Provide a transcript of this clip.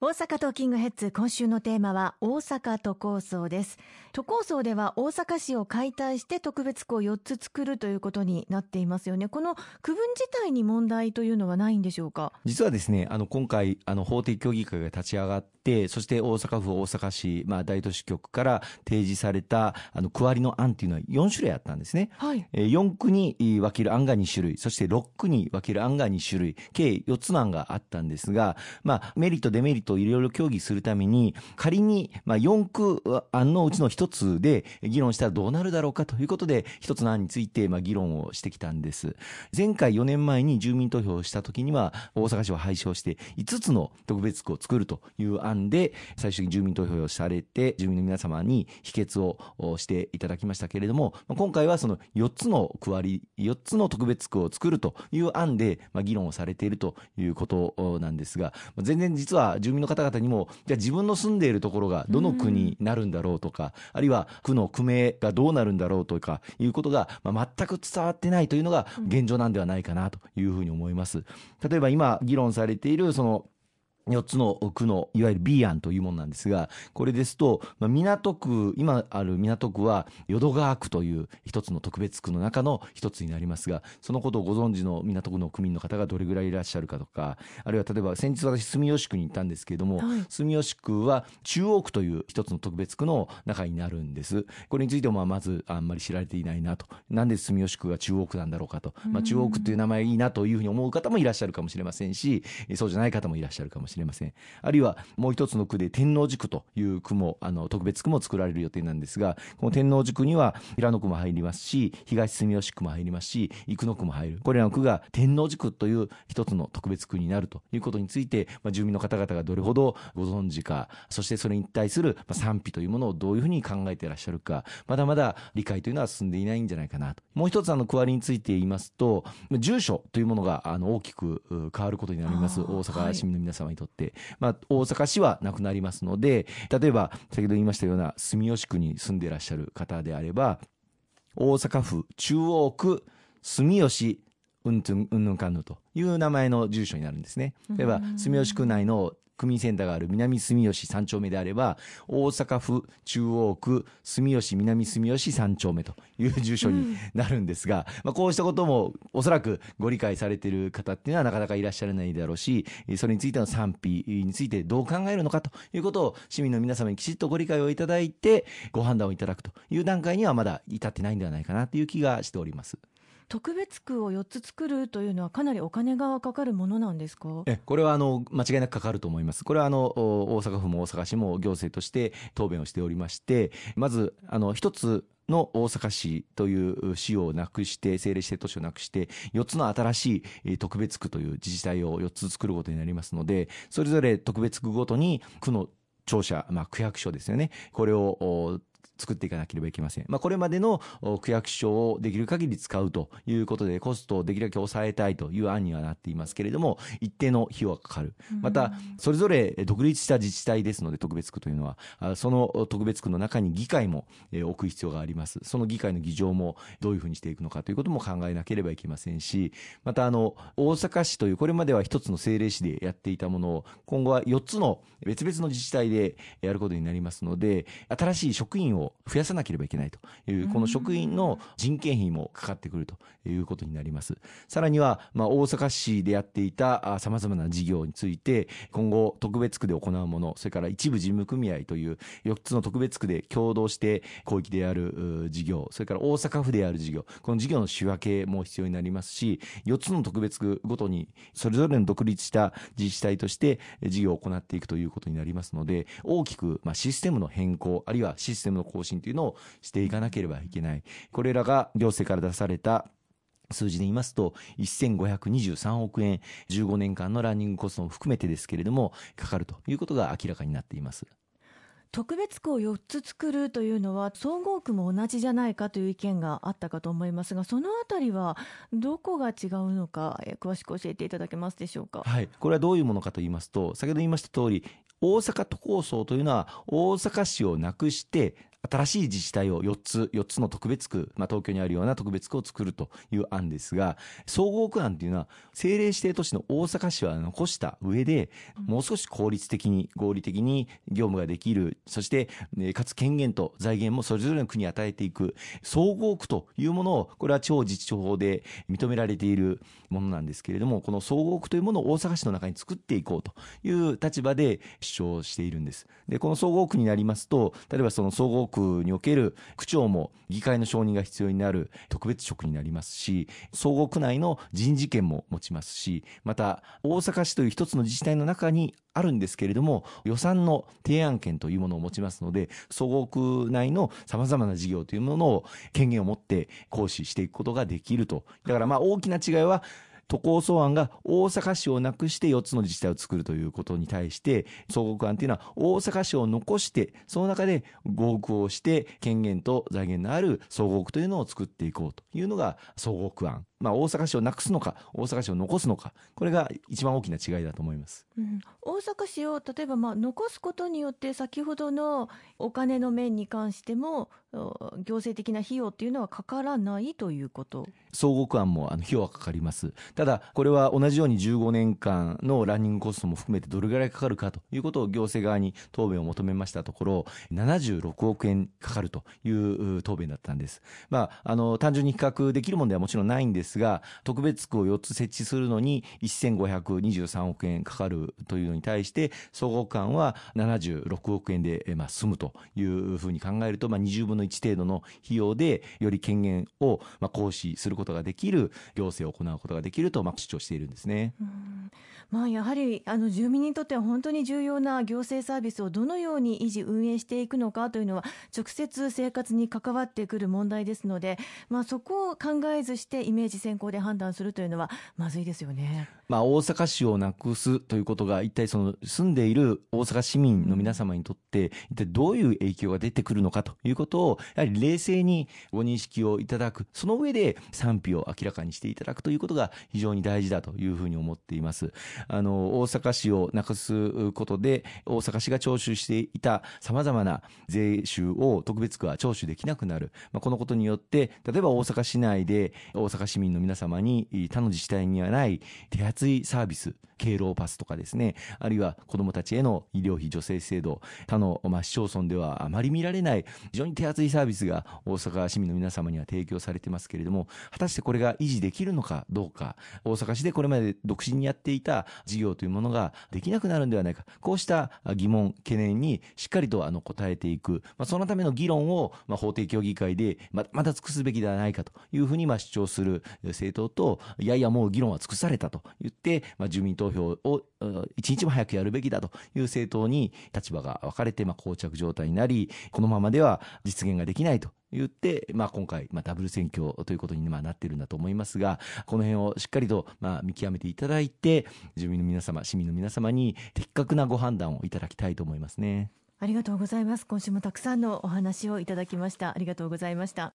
大阪トーキングヘッズ今週のテーマは大阪都構想です。都構想では大阪市を解体して特別区を4つ作るということになっていますよね。この区分自体に問題というのはないんでしょうか？実はですねあの今回あの法的協議会が立ち上がってそして大阪府大阪市、まあ、大都市局から提示されたあの区割りの案というのは4種類あったんですね、はい、え4区に分ける案が2種類そして6区に分ける案が2種類計4つの案があったんですが、まあ、メリットデメリットといろいろ協議するために、仮に、まあ、4区案のうちの1つで議論したらどうなるだろうかということで、1つの案について、まあ、議論をしてきたんです。前回4年前に住民投票をした時には、大阪市は廃止をして、5つの特別区を作るという案で、最終的に住民投票をされて、住民の皆様に否決をしていただきましたけれども、今回はその4つの区割り、4つの特別区を作るという案で、まあ、議論をされているということなんですが、全然実は住民民の方々にも、じゃあ自分の住んでいるところがどの国になるんだろうとか、あるいは区の区名がどうなるんだろうとかいうことが、まあ、全く伝わってないというのが現状なんではないかなというふうに思います。例えば今議論されているその4つの区のいわゆる B 案というものなんですが、これですと、まあ、港区、今ある港区は淀川区という一つの特別区の中の一つになりますが、そのことをご存知の港区の区民の方がどれぐらいいらっしゃるかとか、あるいは例えば先日私住吉区に行ったんですけれども、はい、住吉区は中央区という一つの特別区の中になるんです。これについてもまずあんまり知られていないなと。なんで住吉区が中央区なんだろうかと。まあ、中央区という名前いいなというふうに思う方もいらっしゃるかもしれませんし、そうじゃない方もいらっしゃるかもしれません。あるいはもう一つの区で天王寺区という区も、あの、特別区も作られる予定なんですが、この天王寺区には平野区も入りますし、東住吉区も入りますし、生野区も入る。これらの区が天王寺区という一つの特別区になるということについて、まあ、住民の方々がどれほどご存知か、そしてそれに対する賛否というものをどういうふうに考えていらっしゃるか、まだまだ理解というのは進んでいないんじゃないかなと。もう一つあの区割りについて言いますと、住所というものがあの大きく変わることになります。大阪市民の皆様にとって。まあ、大阪市はなくなりますので、例えば、先ほど言いましたような住吉区に住んでいらっしゃる方であれば、大阪府中央区住吉うんぬん、うんぬんかんぬという名前の住所になるんですね。例えば、住吉区内の区民センターがある南住吉3丁目であれば、大阪府中央区住吉南住吉3丁目という住所になるんですが、うん、まあ、こうしたこともおそらくご理解されている方っていうのはなかなかいらっしゃらないだろうし、それについての賛否についてどう考えるのかということを市民の皆様にきちっとご理解をいただいて、ご判断をいただくという段階にはまだ至ってないんではないかなという気がしております。特別区を4つ作るというのは、かなりお金がかかるものなんですか？えこれはあの間違いなくかかると思います、これはあの大阪府も大阪市も行政として答弁をしておりまして、まずあの一つの大阪市という市をなくして、政令指定都市をなくして、4つの新しい特別区という自治体を4つ作ることになりますので、それぞれ特別区ごとに区の庁舎、まあ、区役所ですよね。これを作っていかなければいけません。まあ、これまでの区役所をできる限り使うということで、コストをできるだけ抑えたいという案にはなっていますけれども、一定の費用がかかる。また、それぞれ独立した自治体ですので、特別区というのは、その特別区の中に議会も置く必要があります。その議会の議場もどういうふうにしていくのかということも考えなければいけませんし、また、あの、大阪市という、これまでは一つの政令市でやっていたものを、今後は4つの別々の自治体でやることになりますので、新しい職員を増やさなければいけないという、この職員の人件費もかかってくるということになります。さらには、まあ、大阪市でやっていた様々な事業について、今後特別区で行うもの、それから一部事務組合という4つの特別区で共同して広域でやる事業、それから大阪府でやる事業、この事業の仕分けも必要になりますし、4つの特別区ごとにそれぞれの独立した自治体として事業を行っていくということになりますので、大きくまあシステムの変更、あるいはシステムの更新というのをしていかなければいけない。これらが行政から出された数字で言いますと、1523億円、15年間のランニングコストも含めてですけれども、かかるということが明らかになっています。特別区を4つ作るというのは、総合区も同じじゃないかという意見があったかと思いますが、そのあたりはどこが違うのか、詳しく教えていただけますでしょうか？はい、これはどういうものかと言いますと、先ほど言いました通り、大阪都構想というのは大阪市をなくして新しい自治体を4つ、4つの特別区、まあ、東京にあるような特別区を作るという案ですが、総合区案というのは、政令指定都市の大阪市は残した上で、もう少し効率的に、合理的に業務ができる、そして、かつ権限と財源もそれぞれの区に与えていく、総合区というものを、これは地方自治法で認められているものなんですけれども、この総合区というものを大阪市の中に作っていこうという立場で主張しているんです。で、この総合区になりますと、例えばその総合区における区長も議会の承認が必要になる特別職になりますし、総合区内の人事権も持ちますし、また大阪市という一つの自治体の中にあるんですけれども、予算の提案権というものを持ちますので、総合区内の様々な事業というものを権限を持って行使していくことができると。だからまあ大きな違いは、都構想案が大阪市をなくして4つの自治体を作るということに対して、総合区案というのは大阪市を残して、その中で合区をして権限と財源のある総合区というのを作っていこうというのが総合区案。まあ、大阪市をなくすのか大阪市を残すのかこれが一番大きな違いだと思います、うん、大阪市を例えばまあ残すことによって先ほどのお金の面に関しても行政的な費用っていうのはかからないということ。総合区案もあの費用はかかりますただこれは同じように15年間のランニングコストも含めてどれぐらいかかるかということを行政側に答弁を求めましたところ76億円かかるという答弁だったんです、まあ、あの単純に比較できるものではもちろんないんですが、特別区を4つ設置するのに1523億円かかるというのに対して、総合間は76億円で、まあ、済むというふうに考えると、まあ、20分の1程度の費用で、より権限を、まあ、行使することができる、行政を行うことができると、まあ、主張しているんですね。まあ、やはりあの住民にとっては本当に重要な行政サービスをどのように維持運営していくのかというのは直接生活に関わってくる問題ですので、まあ、そこを考えずしてイメージ先行で判断するというのはまずいですよね。まあ、大阪市をなくすということが一体その住んでいる大阪市民の皆様にとって一体どういう影響が出てくるのかということをやはり冷静にご認識をいただくその上で賛否を明らかにしていただくということが非常に大事だというふうに思っています。あの大阪市をなくすことで大阪市が徴収していたさまざまな税収を特別区は徴収できなくなる、まあ、このことによって例えば大阪市内で大阪市民の皆様に他の自治体にはない手厚いサービス。敬老パスとかですね、あるいは子どもたちへの医療費助成制度、他の、まあ、市町村ではあまり見られない非常に手厚いサービスが大阪市民の皆様には提供されてますけれども、果たしてこれが維持できるのかどうか、大阪市でこれまで独身にやっていた事業というものができなくなるんではないか、こうした疑問、懸念にしっかりとあの答えていく、まあ、そのための議論を、まあ、法定協議会でままだ尽くすべきではないかというふうにまあ主張する政党と、いやいやもう議論は尽くされたと言って、まあ、住民投票を一日も早くやるべきだという政党に立場が分かれて、まあ、膠着状態になり、このままでは実現ができないと言って、まあ、今回、まあ、ダブル選挙ということにまあなっているんだと思いますが、この辺をしっかりと、まあ、見極めていただいて、住民の皆様、市民の皆様に的確なご判断をいただきたいと思いますね。ありがとうございます。今週もたくさんのお話をいただきました。ありがとうございました。